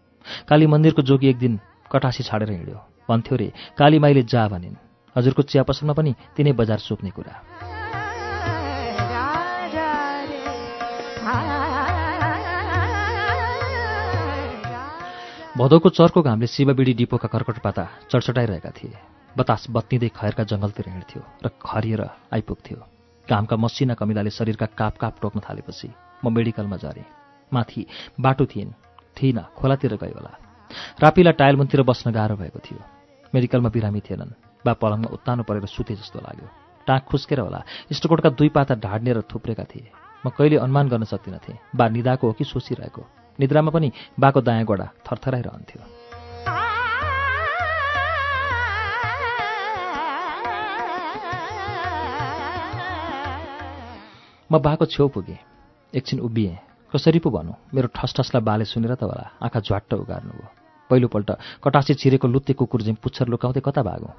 काली मन्दिरको जोगी एक दिन कटासी छाडेर हिँड्यो। भन्थ्यो रे काली माईले जा भनिन्। हजुरको चिया पसलमा पनि तिनै बजार सोक्ने कुरा। भदौको चर्को घामले शिवबिडी डिपोका कर्कट पाता चडचटाइरहेका थिए। बतास बत्तिँदै खयरका जङ्गलतिर हिँड्थ्यो र खरिएर आइपुग्थ्यो। घामका मसिना कमिलाले शरीरका काप काप टोक्न थालेपछि म मेडिकलमा झरेँ माथि बाटो थिइन् थिइनँ खोलातिर गयो होला रापिला टायल मुनतिर बस्न गाह्रो भएको थियो। मेडिकलमा बिरामी थिएनन्। बा पलङमा उत्तानो परेर सुते जस्तो लाग्यो। टाँक खुस्केर होला। इष्टकोटका दुई पाता ढाड्नेर थुप्रेका थिए। म कहिले अनुमान गर्न सक्दिनथेँ। बा निदाको हो कि सोचिरहेको निद्रामा पनि बाको दायाँ गोडा थरथराइरहन्थ्यो। म बाको छेउ पुगेँ। एकछिन उभिएँ। कसरी पो भनौँ मेरो ठसठसलाई बाले सुनेर त होला। आँखा झ्वाट्ट उगार्नुभयो। पहिलोपल्ट कटासी छिरेको लुत्ते कुकुर झैँ पुच्छर लुकाउँदै कता भागौँ?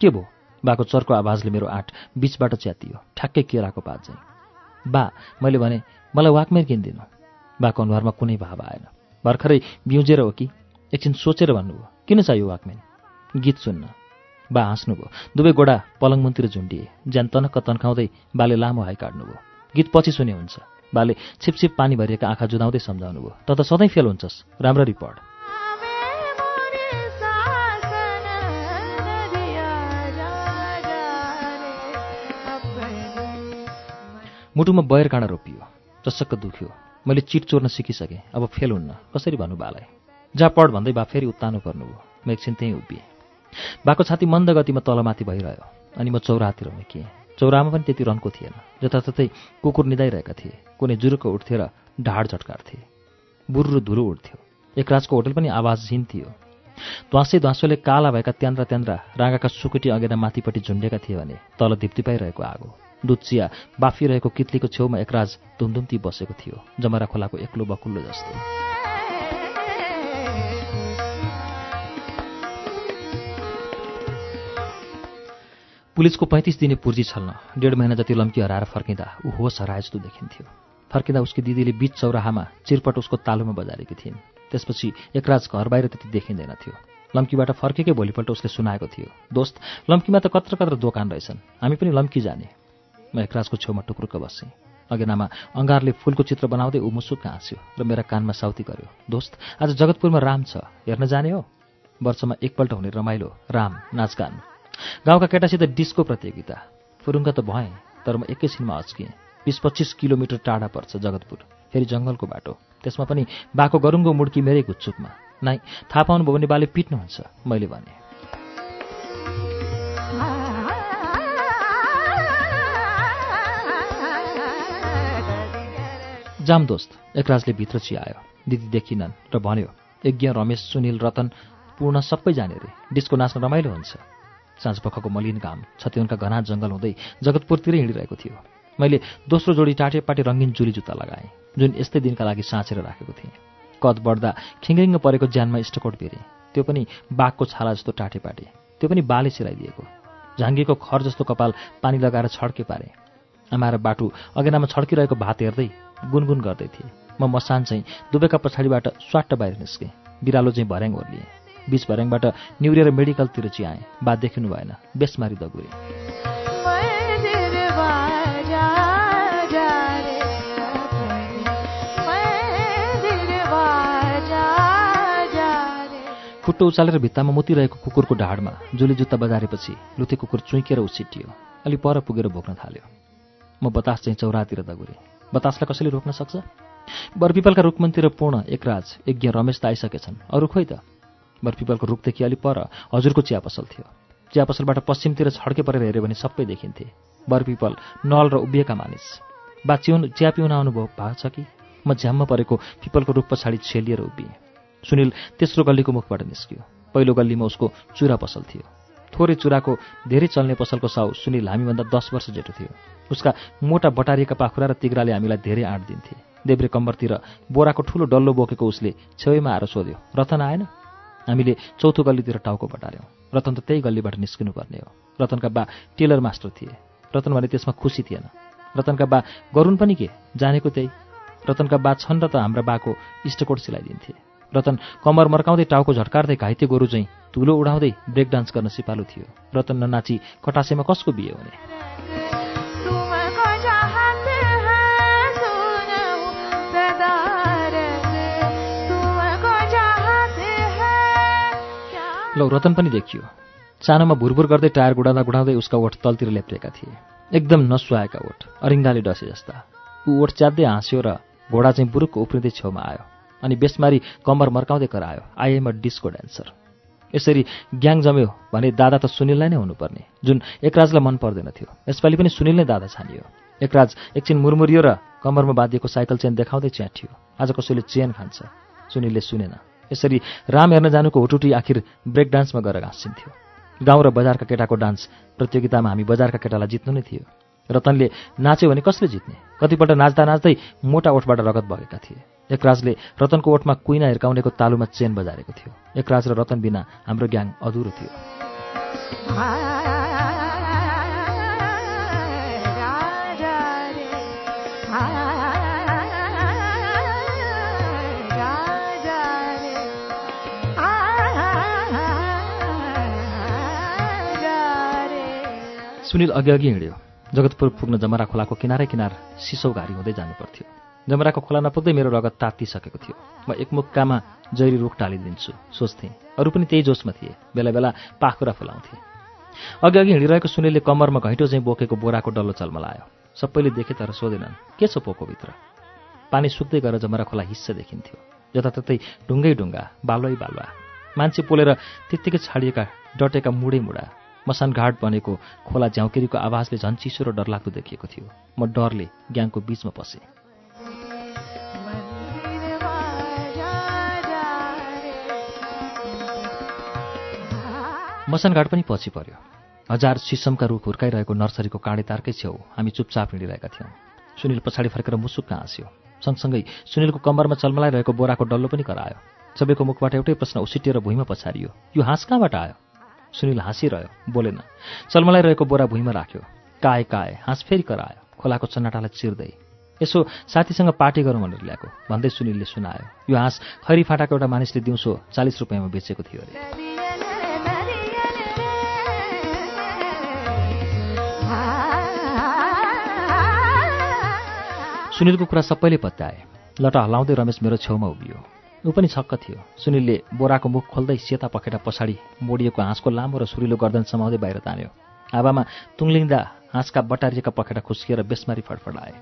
के भो बाको चर्को आवाजले मेरो आँट बिचबाट च्यातियो। ठ्याक्कै केराको पात चाहिँ? बा मैले भने मलाई वाकमेर किनिदिनु। बाको अनुहारमा कुनै भाव आएन। भर्खरै बिउजेर हो कि? एकछिन सोचेर भन्नुभयो किन चाहियो वाकमेन? गीत सुन्न। बा हाँस्नुभयो दुवै गोडा पलङ मुनतिर झुन्डिए। ज्यान तनक्क तन्काउँदै बाले लामो हाई काट्नुभयो। गीत पछि सुने हुन्छ। बाले छिपछिप पानी भरिएका आँखा जुदाउँदै सम्झाउनु भयो त त सधैँ फेल हुन्छस्। राम्ररी पढ मुटुमा बयर काँडा रोपियो चसक्क दुख्यो। मैले चिट चोर्न सिकिसकेँ अब फेल हुन्न। कसरी भन्नु बालाई? जा पढ भन्दै बा फेरि उत्तानो पर्नुभयो। म एकछिन त्यहीँ उभिएँ। बाको छाती मन्द गतिमा तलमाथि भइरह्यो अनि म चौरातिर उम्किएँ चौरामा पनि त्यति रन्को थिएन। जताततै कुकुर निदाइरहेका थिए। कुनै जुरुको उठ्थे र ढाड झट्कार्थे बुर्रु धुरो उठ्थ्यो। एकराजको होटल पनि आवाजहीन थियो। ध्वाँसै ध्वाँसोले काला भएका त्यान्द्रा त्यान्द्रा राँगाका सुकुटी अगेर माथिपट्टि झुन्डेका थिए भने तल धिप्तिपाइरहेको आगो। दुध चिया बाफिरहेको कित्लीको छेउमा एकराज धुमधुम्ती बसेको थियो जमरा खोलाको एक्लो बकुल्लो जस्तो। पुलिसको पैँतिस दिने पुर्जी छल्न डेढ महिना जति लम्की हराएर फर्किँदा ऊ होस हराए जस्तो देखिन्थ्यो। फर्किँदा उसकी दिदीले बीच चौराहामा चिरपट उसको तालुमा बजारेकी थिइन्। त्यसपछि एकराज घर बाहिर त्यति देखिँदैनथ्यो। लम्कीबाट फर्केकै भोलिपल्ट उसले सुनाएको थियो दोस्त लम्कीमा त कत्र कत्र दोकान रहेछन् हामी पनि लम्की जाने। म एकराजको छेउमा टुक्रुक्क बसेँ। अगेनामा अङ्गारले फुलको चित्र बनाउँदै ऊ मुसुक्क हाँस्यो र मेरा कानमा साउती गर्यो दोस्त आज जगतपुरमा राम छ। हेर्न जाने हो? वर्षमा एकपल्ट हुने रमाइलो राम नाचगान गाउँका केटासित डिस्को प्रतियोगिता। फुरुङ्गा त भएँ तर म एकैछिनमा अच्किएँ। बिस पच्चिस किलोमिटर टाढा पर्छ जगतपुर फेरि जङ्गलको बाटो। त्यसमा पनि बाको गरुङ्गो मुड्की मेरै गुच्चुकमा नाइ थाहा पाउनुभयो भने बाले पिट्नुहुन्छ मैले भने। जाम दोस्त एकराजले भित्र चियायो दिदी देखिनन् र भन्यो यज्ञ रमेश सुनिल रतन पूर्ण सबै जाने रे डिस्को नाच्न रमाइलो हुन्छ। साँझपखको मलिन घाम छतिवनका घना जङ्गल हुँदै जगतपुरतिरै हिँडिरहेको थियो। मैले दोस्रो जोडी टाटेपाटे रङ्गिन जुली जुत्ता लगाएँ जुन यस्तै दिनका लागि साँचेर राखेको थिएँ। कद बढ्दा खिङ्रिङ्ग परेको ज्यानमा इष्टकोट बेरेँ त्यो पनि बाघको छाला जस्तो टाटेपाटे त्यो पनि बाले सिलाइदिएको। झाङ्गेको खर जस्तो कपाल पानी लगाएर छड्के पारे। आमा र बाटु अगेनामा छड्किरहेको भात हेर्दै गुनगुन गर्दै थिए। म मसान चाहिँ दुबैका पछाडिबाट स्वाट्ट बाहिर निस्केँ। बिरालो चाहिँ भर्याङ ओर्लिएँ। बिच भर्याङबाट निउरिएर मेडिकलतिर चियाएँ। बा देखिनु भएन। बेसमारी दगुरे। खुट्टो उचालेर भित्तामा मुतिरहेको कुकुरको ढाडमा जुली जुत्ता बजारेपछि लुते कुकुर चुइकेर उछिटियो अलि पर पुगेर भोग्न थाल्यो। म बतास चाहिँ चौरातिर दगुरेँ। बतासलाई कसैले रोक्न सक्छ? बरपिपलका रुखमन्त्री र पूर्ण एकराज यज्ञ रमेश त आइसकेछन्। अरू खोइ त? बरपिपलको रुखदेखि अलि पर हजुरको चिया पसल थियो। चिया पसलबाट पश्चिमतिर छड्के परेर हेऱ्यो भने सबै देखिन्थे। बरपिपल नल र उभिएका मानिस। बा चिउन चिया पिउन अनुभव भएको छ कि? म झ्याम्म परेको पिपलको रुख पछाडि छेलिएर उभिएँ। सुनिल तेस्रो गल्लीको मुखबाट निस्कियो। पहिलो गल्लीमा उसको चुरा पसल थियो। थोरै चुराको धेरै चल्ने पसलको साउ सुनिल हामीभन्दा दस वर्ष जेठो थियो। उसका मोटा बटारिएका पाखुरा र तिग्राले हामीलाई धेरै आँट दिन्थे। देब्रे कम्बरतिर बोराको ठुलो डल्लो बोकेको उसले छेउमा आएर सोध्यो रतन आएन? हामीले चौथो गल्लीतिर टाउको बटार्यौँ। रतन त त्यही गल्लीबाट निस्किनु पर्ने हो। रतनका बा टेलर मास्टर थिए। रतन भने त्यसमा खुसी थिएन। रतनका बा गरुन् पनि के? जानेको त्यही। रतनका बा छन् र त हाम्रा बाको इष्टकोट सिलाइदिन्थे। रतन कम्मर मर्काउँदै टाउको झट्कार्दै घाइते गोरु चाहिँ धुलो उडाउँदै ब्रेक डान्स गर्न सिपालु थियो। रतन ननाची कटासेमा कसको बिहे हुने? लौ रतन पनि देखियो। सानोमा भुरभुर गर्दै टायर गुडाउँदा गुडाउँदै उसका ओठ तलतिर लेप्रेका थिए। एकदम नसुहाएका ओठ अरिङ्गाले डसे जस्ता। ऊ ओठ च्यात्दै हाँस्यो र घोडा चाहिँ बुरुकको उफ्रिँदै छेउमा आयो। अनि बेसमारी कम्बर मर्काउँदै करायो आइएम अ डिस्को डान्सर यसरी ग्याङ जम्यो भने दादा त सुनिललाई नै हुनुपर्ने जुन एकराजलाई मन पर्दैन थियो। यसपालि पनि सुनिल नै दादा छानियो। एकराज एकछिन मुरमुरियो र कम्मरमा बाँधिएको साइकल चेन देखाउँदै च्याठियो आज कसैले चेन खान्छ? सुनिलले सुनेन। यसरी राम हेर्न जानुको हुटुटी आखिर ब्रेक डान्समा गएर घाँसिन्थ्यो। गाउँ र बजारका केटाको डान्स प्रतियोगितामा हामी बजारका केटालाई जित्नु नै थियो। रतनले नाच्यो भने कसले जित्ने? कतिपल्ट नाच्दा नाच्दै मोटा ओठबाट रगत बगेका थिए। एकराजले रतनको ओठमा कुइना हिर्काउनेको तालुमा चेन बजारेको थियो। एकराज र रतन बिना हाम्रो ग्याङ अधुरो थियो। सुनिल अघि अघि हिँड्यो। जगतपुर पुग्न जमरा खोलाको किनारै किनार सिसौ घारी हुँदै जानुपर्थ्यो। जमराको खोला नपुग्दै मेरो रगत तातिसकेको थियो। म एकमुक्कामा जैरी रुख टालिदिन्छु सोच्थेँ। अरू पनि त्यही जोसमा थिए। बेला बेला पाखुरा फुलाउँथे। अघि अघि हिँडिरहेको सुनिलले कम्मरमा घैँटो चाहिँ बोकेको बोराको डल्लो चल्मलायो सबैले देखे तर सोधेनन् के छ पोकोभित्र पानी सुक्दै गएर जमरा खोला हिस्सा देखिन्थ्यो। जताततै ढुङ्गै ढुङ्गा बालुवै बालुवा। मान्छे पोलेर त्यत्तिकै छाडिएका डटेका मुडै मुडा मसानघाट बनेको खोला झ्याउकेरीको आवाजले झन् चिसो र डरलाग्दो देखिएको थियो। म डरले ग्याङको बीचमा पसेँ। मसानघाट पनि पछि पर्यो। हजार सिसमका रुख हुर्काइरहेको नर्सरीको काँडे तारकै छेउ हामी चुपचाप हिँडिरहेका थियौँ। सुनिल पछाडि फर्केर मुसुक्क हाँस्यो। सँगसँगै सुनिलको कम्बरमा चलमलाइरहेको बोराको डल्लो पनि करायो। सबैको मुखबाट एउटै प्रश्न उसिटिएर भुइँमा पछारियो। यो हाँस कहाँबाट आयो? सुनिल हाँसिरह्यो बोलेन चलमलाइरहेको बोरा भुइँमा राख्यो। काए काए हाँस फेरि करायो। खोलाको चन्नाटालाई चिर्दै। यसो साथीसँग पार्टी गरौँ भनेर ल्याएको। भन्दै सुनिलले सुनायो यो हाँस खैरी फाटाको एउटा मानिसले दिउँसो चालिस रुपियाँमा बेचेको थियो अरे। सुनिलको कुरा सबैले पत्याए। लटा हलाउँदै रमेश मेरो छेउमा उभियो। ऊ पनि छक्क थियो। सुनिलले बोराको मुख खोल्दै सेता पखेटा पछाडि मोडिएको हाँसको लामो र सुरिलो गर्दन समाउँदै बाहिर तान्यो। हावामा तुङ्लिँदा हाँसका बटारिएका पखेटा खुस्किएर बेसमारी फडफडाए।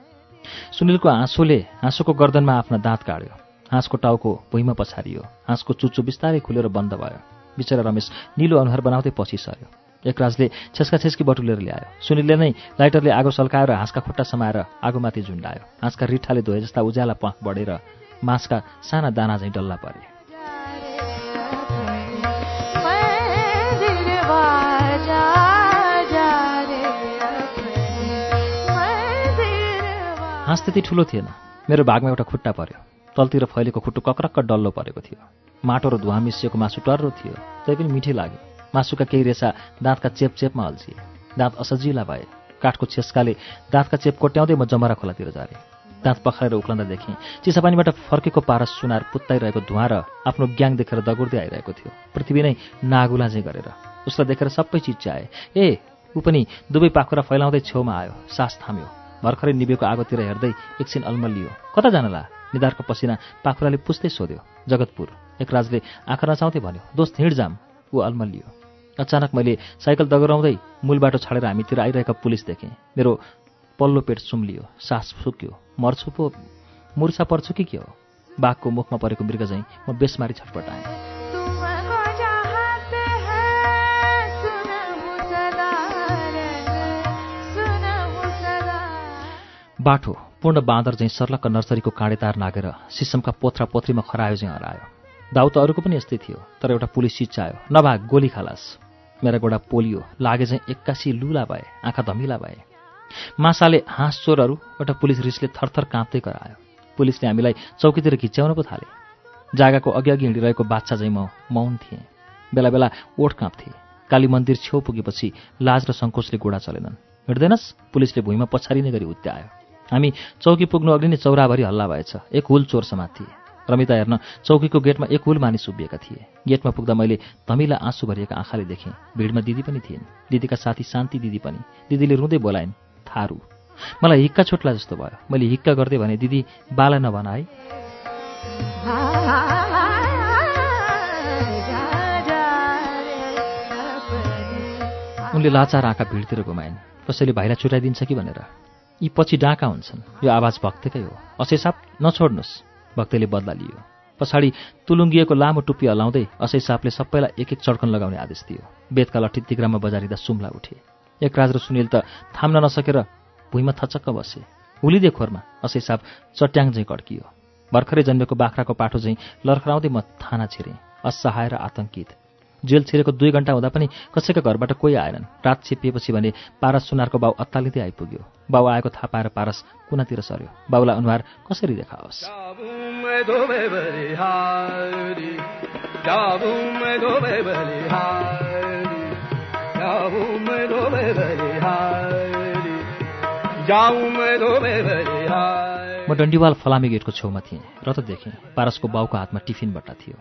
सुनिलको हाँसोले हाँसोको गर्दनमा आफ्ना दाँत काट्यो। हाँसको टाउको भुइँमा पछारियो। हाँसको चुच्चो बिस्तारै खुलेर बन्द भयो। बिचरा रमेश निलो अनुहार बनाउँदै पछि सर्यो एकराजले छेस्का छेस्की बटुलेर ल्यायो। सुनिलले नै लाइटरले आगो सल्काएर हाँसका खुट्टा समाएर आगोमाथि झुन्डायो। हाँसका रिठाले धोए जस्ता उज्याला पख बढेर मासका साना दाना चाहिँ डल्ला परे। हाँस त्यति ठुलो थिएन। मेरो भागमा एउटा खुट्टा पर्यो। तलतिर फैलेको खुट्टु कक्रक्क डल्लो परेको थियो। माटो र धुवा मिसिएको मासु टर्रो थियो। तै पनि मिठै लाग्यो। मासुका केही रेसा दाँतका चेप चेपमा अल्छिए। दाँत असजिला भए। काठको छेस्काले दाँतका चेप कोट्याउँदै म जमरा खोलातिर झारेँ। दाँत पखाएर उक्लँदा देखेँ चिसापानीबाट फर्केको पारस सुनार पुत्ताइरहेको धुवा र आफ्नो ग्याङ देखेर दगुर्दै आइरहेको थियो। पृथ्वी नै नागुला गरेर उसलाई देखेर सबै चिज चाहे। ए ऊ पनि दुवै पाखुरा फैलाउँदै छेउमा आयो। सास थाम्यो। भर्खरै निभेको आगोतिर हेर्दै एकछिन अल्मलियो कता जानला? निधारको पसिना पाखुराले पुस्दै सोध्यो। जगतपुर। एकराजले आँखा नचाउँदै भन्यो दोस्त हिँड जाम। ऊ अल्मलियो अचानक मैले साइकल दगुराउँदै मूल बाटो छाडेर हामीतिर आइरहेका पुलिस देखेँ। मेरो पल्लो पेट सुम्लियो सास सुक्यो मर्छु पो मुर्छा पर्छु कि के हो? बाघको मुखमा परेको मृग झैँ म बेसमारी छटपटाएँ। बाठो पूर्ण बाँदर झैँ सर्लक्क नर्सरीको काँडेतार नागेर सिसमका पोथ्रा पोथ्रीमा खरायो झैँ हरायो। दाउ त अरूको पनि यस्तै थियो तर एउटा पुलिस सिच्चायो नभाग गोली खालास। मेरा गोडा पोलियो लागे चाहिँ एक्कासी लुला भए आँखा धमिला भए। मासाले हाँस चोरहरू एउटा पुलिस रिसले थरथर काँप्दै करायो। पुलिसले हामीलाई चौकीतिर घिच्याउन पो थाले। जागाको अघि अघि हिँडिरहेको बाछा चाहिँ म मौन थिएँ। बेला बेला ओठ काँप्थे। काली मन्दिर छेउ पुगेपछि लाज र सङ्कोचले गोडा चलेनन्। हिँड्दैनस्? पुलिसले भुइँमा पछारिने गरी हुत्यायो हामी चौकी पुग्नु अघि नै चौराभरि हल्ला भएछ। एक हुल चोर समात थिए। रमिता हेर्न चौकीको गेटमा एक हुल मानिस उभिएका थिए। गेटमा पुग्दा मैले धमिला आँसु भरिएका आँखाले देखेँ। भिडमा दिदी पनि थिइन्। दिदीका साथी शान्ति दिदी पनि। दिदीले रुँदै बोलाइन् थारू। मलाई हिक्का छुट्ला जस्तो भयो। मैले हिक्का गर्दै भने दिदी बाला नभन है। उनले लाचार आँखा भिडतिर घुमाइन्। कसैले भाइलाई छुट्याइदिन्छ कि भनेर। यी पछि डाँका हुन्छन्। यो आवाज भक्तकै हो। असै साप नछोड्नुहोस् भक्तले बदला लियो। पछाडि तुलुङ्गिएको लामो टुप्पी हलाउँदै असै सापले सबैलाई एक एक चड्कन लगाउने आदेश दियो। बेदका लट्ठी तिग्रामा बजारिँदा सुम्ला उठे। एकराज र सुनिल त थाम्न नसकेर भुइँमा थचक्क बसे। हुलिदे खोरमा असै साप चट्याङ झैँ कड्कियो। भर्खरै जन्मेको बाख्राको पाठो झैँ लर्खराउँदै म थाना छिरेँ। असहाय र आतङ्कित जेल छिरेको दुई घन्टा हुँदा पनि कसैका घरबाट कोही आएनन्। रात छिपिएपछि भने पारस सुनारको बाउ अत्तालिँदै आइपुग्यो। बाउ आएको थाहा पाएर पारस कुनातिर सर्यो। बाउलाई अनुहार कसरी देखाओस्? म डन्डीवाल फलामे गेटको छेउमा थिएँ र त देखेँ पारसको बाउको हातमा टिफिन बट्टा थियो।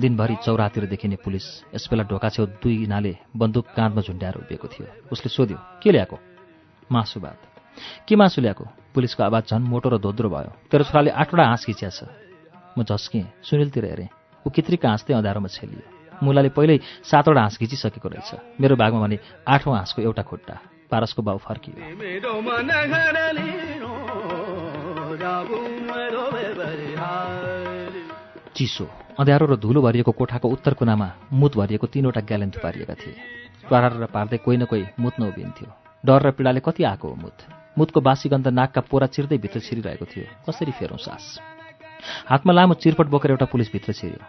दिनभरि चौरातिर देखिने पुलिस यसबेला ढोका छेउ दुई नाले बन्दुक काँधमा झुन्ड्याएर उभिएको थियो। उसले सोध्यो के ल्याएको? मासु के मासु ल्याएको? पुलिसको आवाज झन् मोटो र धोद्रो भयो। तेरो छोराले आठवटा हाँस खिच्या छ। म झस्केँ सुनिलतिर हेरेँ। ऊ कित्रिका हाँस्दै अँधारोमा छेलियो। मुलाले पहिल्यै सातवटा हाँस खिचिसकेको रहेछ। मेरो भागमा भने आठौँ हाँसको एउटा खुट्टा। पारसको बाउ फर्कियो चिसो अँध्यारो र धुलो भरिएको कोठाको उत्तर कुनामा मुत भरिएको तीनवटा ग्यालेन थुपारिएका थिए टुहारेर पार्दै कोही न कोही मुत्न उभिन्थ्यो डर र पीडाले कति आएको हो मुत मुतको बासी गन्ध नाकका पोरा चिर्दै भित्र छिरिरहेको थियो कसरी फेरौँ सास हातमा लामो चिरपट बोकेर एउटा पुलिस भित्र छिर्यो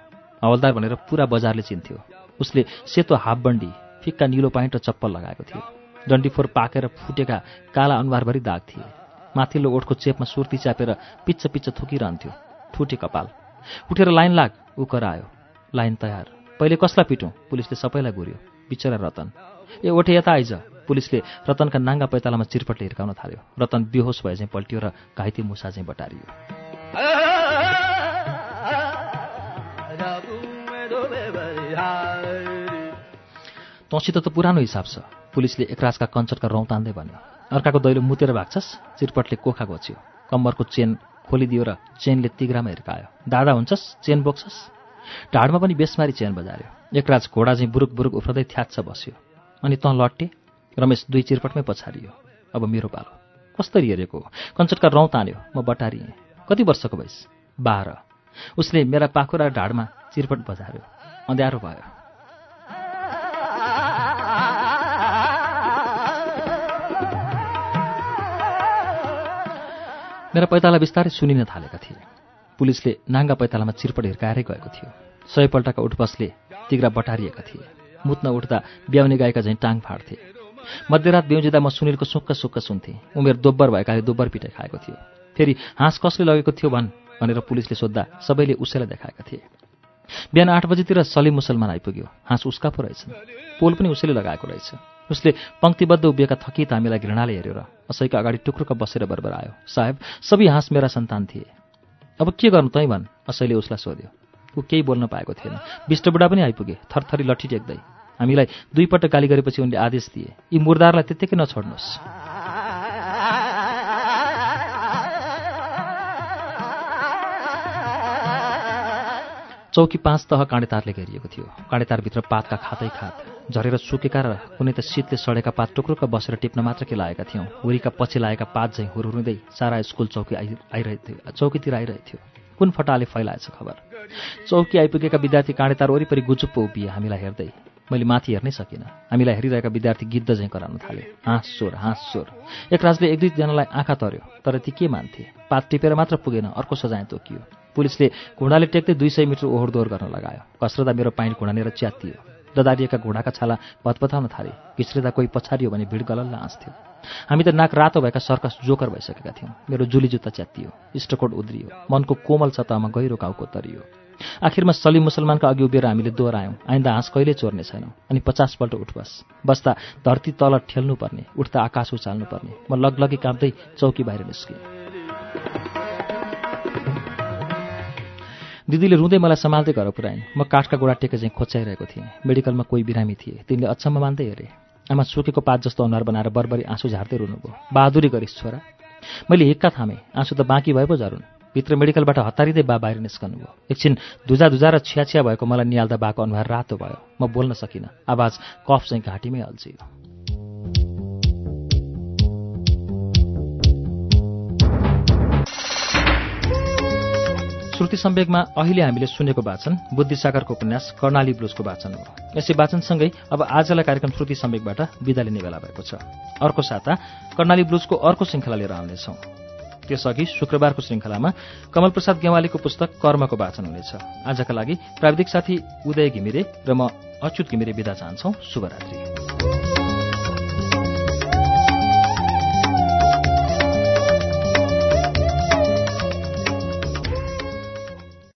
हवलदार भनेर पुरा बजारले चिन्थ्यो उसले सेतो हाफबन्डी फिक्का निलो पाइन्ट र चप्पल लगाएको थियो डन्डीफोर पाकेर फुटेका काला अनुहारभरि दाग थिए। माथिल्लो ओठको चेपमा सुर्ती चापेर पिच्च पिच्च थुकिरहन्थ्यो। ठुटे कपाल। उठेर लाइन लाग ऊ करायो। लाइन तयार। पहिले कसलाई पिटौँ? पुलिसले सबैलाई गुर्यो बिचरा रतन। ए ओठे यता आइज पुलिसले रतनका नाङ्गा पैतालामा चिरपटले हिर्काउन थाल्यो। रतन बेहोस भए चाहिँ पल्टियो र घाइते मुसा चाहिँ बटारियो। तँसित त पुरानो हिसाब छ। पुलिसले एकराजका कञ्चटका रौँ तान्दै भन्यो अर्काको दैलो मुतेर भाग्छस् चिरपटले कोखा घोच्यो। कम्मरको चेन खोलिदियो र चेनले तिग्रामा हिर्कायो। दादा हुन्छस् चेन बोक्छस्? ढाडमा पनि बेसमारी चेन बजार्यो। एकराज घोडा चाहिँ बुरुक बुरुक उफ्रदै थ्याच्छ बस्यो। अनि तँ लट्टे रमेश दुई चिरपटमै पछारियो। अब मेरो पालो कसरी हेरेको कञ्चटका रौँ तान्यो म बटारिएँ। कति वर्षको भइस्? बाह्र। उसले मेरा पाखुरा ढाडमा चिरपट बजार्यो। अँध्यारो भयो। मेरा पैताला बिस्तारै सुनिन थालेका थिए। पुलिसले नाङ्गा पैतालामा चिरपट हिर्काएरै गएको थियो। सयपल्टका उठबसले तिग्रा बटारिएका थिए। मुत्न उठ्दा ब्याउने गाईका झैँ टाङ फाड्थे। मध्यरात ब्याउजिँदा म सुनिलको सुक्क सुक्क सुन्थेँ। उमेर दोब्बर भएकाले दोब्बर पिटाइ खाएको थियो। फेरि हाँस कसले लगेको थियो भन् भनेर पुलिसले सोद्धा सबैले उसैलाई देखाएका थिए। बिहान आठ बजीतिर सलिम मुसलमान आइपुग्यो। हाँस उसका पो रहेछन्। पोल पनि उसैले लगाएको रहेछ। उसले पङ्क्तिबद्ध उभिएका थकित हामीलाई घृणाले हेऱ्यो र असैका अगाडि टुक्रुक बसेर बरबर आयो साहेब सबै हाँस मेरा सन्तान थिए। अब के गर्नु तै भन्? असैले उसलाई सोध्यो। ऊ केही बोल्न पाएको थिएन। विष्टबुढा पनि आइपुगे। थरथरी लट्ठी टेक्दै। हामीलाई दुईपल्ट गाली गरेपछि उनले आदेश दिए। यी मुर्दारलाई त्यत्तिकै नछोड्नुहोस्। चौकी पाँच तह काँडेतारले घेरिएको थियो। काँडेतारभित्र पातका खातै खात। झरेर सुकेका र कुनै त शीतले सडेका पात टुक्रुक्क बसेर टिप्न मात्र के लागेका थियौँ। हुरीका पछि लागेका पात झैँ हुरुरुँदै सारा स्कुल चौकी आइ आइरहेथ्यो चौकीतिर आइरहेथ्यो। कुन फटाले फैलाएछ खबर? चौकी आइपुगेका विद्यार्थी काँडेतार वरिपरि गुचुप्प उभिए हामीलाई हेर्दै। मैले माथि हेर्नै सकिनँ। हामीलाई हेरिरहेका विद्यार्थी गिद्ध झैँ कराउन थाले। हाँस स्वर हाँस स्वर। एक राजले एक दुईजनालाई आँखा तर्यो तर ती के मान्थे? पात टिपेर मात्र पुगेन अर्को सजाय तोकियो। पुलिसले घुँडाले टेक्दै दुई सय मिटर ओहोर दोहोर गर्न लगायो। कसरदा मेरो पाइन्ट घुँडानेर च्यातियो। ददारिएका घुँडाका छाला भतपताउन थाले। घिच्रिँदा कोही पछाडियो भने भिड गलल्ल हाँस्थ्यो हामी त नाक रातो भएका सर्कस जोकर भइसकेका थियौँ। मेरो जुली जुत्ता च्यातियो इष्टकोट उद्रियो मनको कोमल सतहमा गहिरो घाउको तरियो। आखिरमा सलिम मुसलमानका अघि उभिएर हामीले दोहोऱ्यायौँ। आइन्दा हाँस कहिल्यै चोर्ने छैनौँ अनि पचासपल्ट उठबस बस्दा धरती तल ठेल्नुपर्ने उठ्दा आकाश उचाल्नुपर्ने। म लगलगी काँप्दै चौकी बाहिर निस्केँ दिदीले रुँदै मलाई सम्हाल्दै घर पुऱ्याइन्। म काठका गोडा टेके चाहिँ खोच्याइरहेको थिएँ। मेडिकलमा कोही बिरामी थिए। तिनले अचम्म मान्दै हेरे। आमा सुकेको पात जस्तो अनुहार बनाएर बरबरी आँसु झार्दै रुनुभयो। बहादुरी गरिस् छोरा। मैले हिक्का थामेँ। आँसु त बाँकी भए पो झरुन्। भित्र मेडिकलबाट हतारिँदै बा बाहिर निस्कनु भयो एकछिन धुजा धुजा र छिया भएको मलाई निहाल्दा बाको अनुहार रातो भयो। म बोल्न सकिनँ। आवाज कफ चाहिँ घाँटीमै अल्झियो श्रुति सम्वेकमा अहिले हामीले सुनेको वाचन बुद्धिसागरको उपन्यास कर्णाली ब्लुजको वाचन हो। यसै वाचनसँगै अब आजलाई कार्यक्रम श्रुति सम्वेकबाट विदा लिने बेला भएको छ। अर्को साता कर्णाली ब्लुजको अर्को श्रृङ्खला लिएर आउनेछौँ। त्यसअघि शुक्रबारको श्रृङ्खलामा कमलप्रसाद गेवालीको पुस्तक कर्मको वाचन हुनेछ। आजका लागि प्राविधिक साथी उदय घिमिरे र म अच्युत घिमिरे विदा चाहन्छौ। शुभरात्री।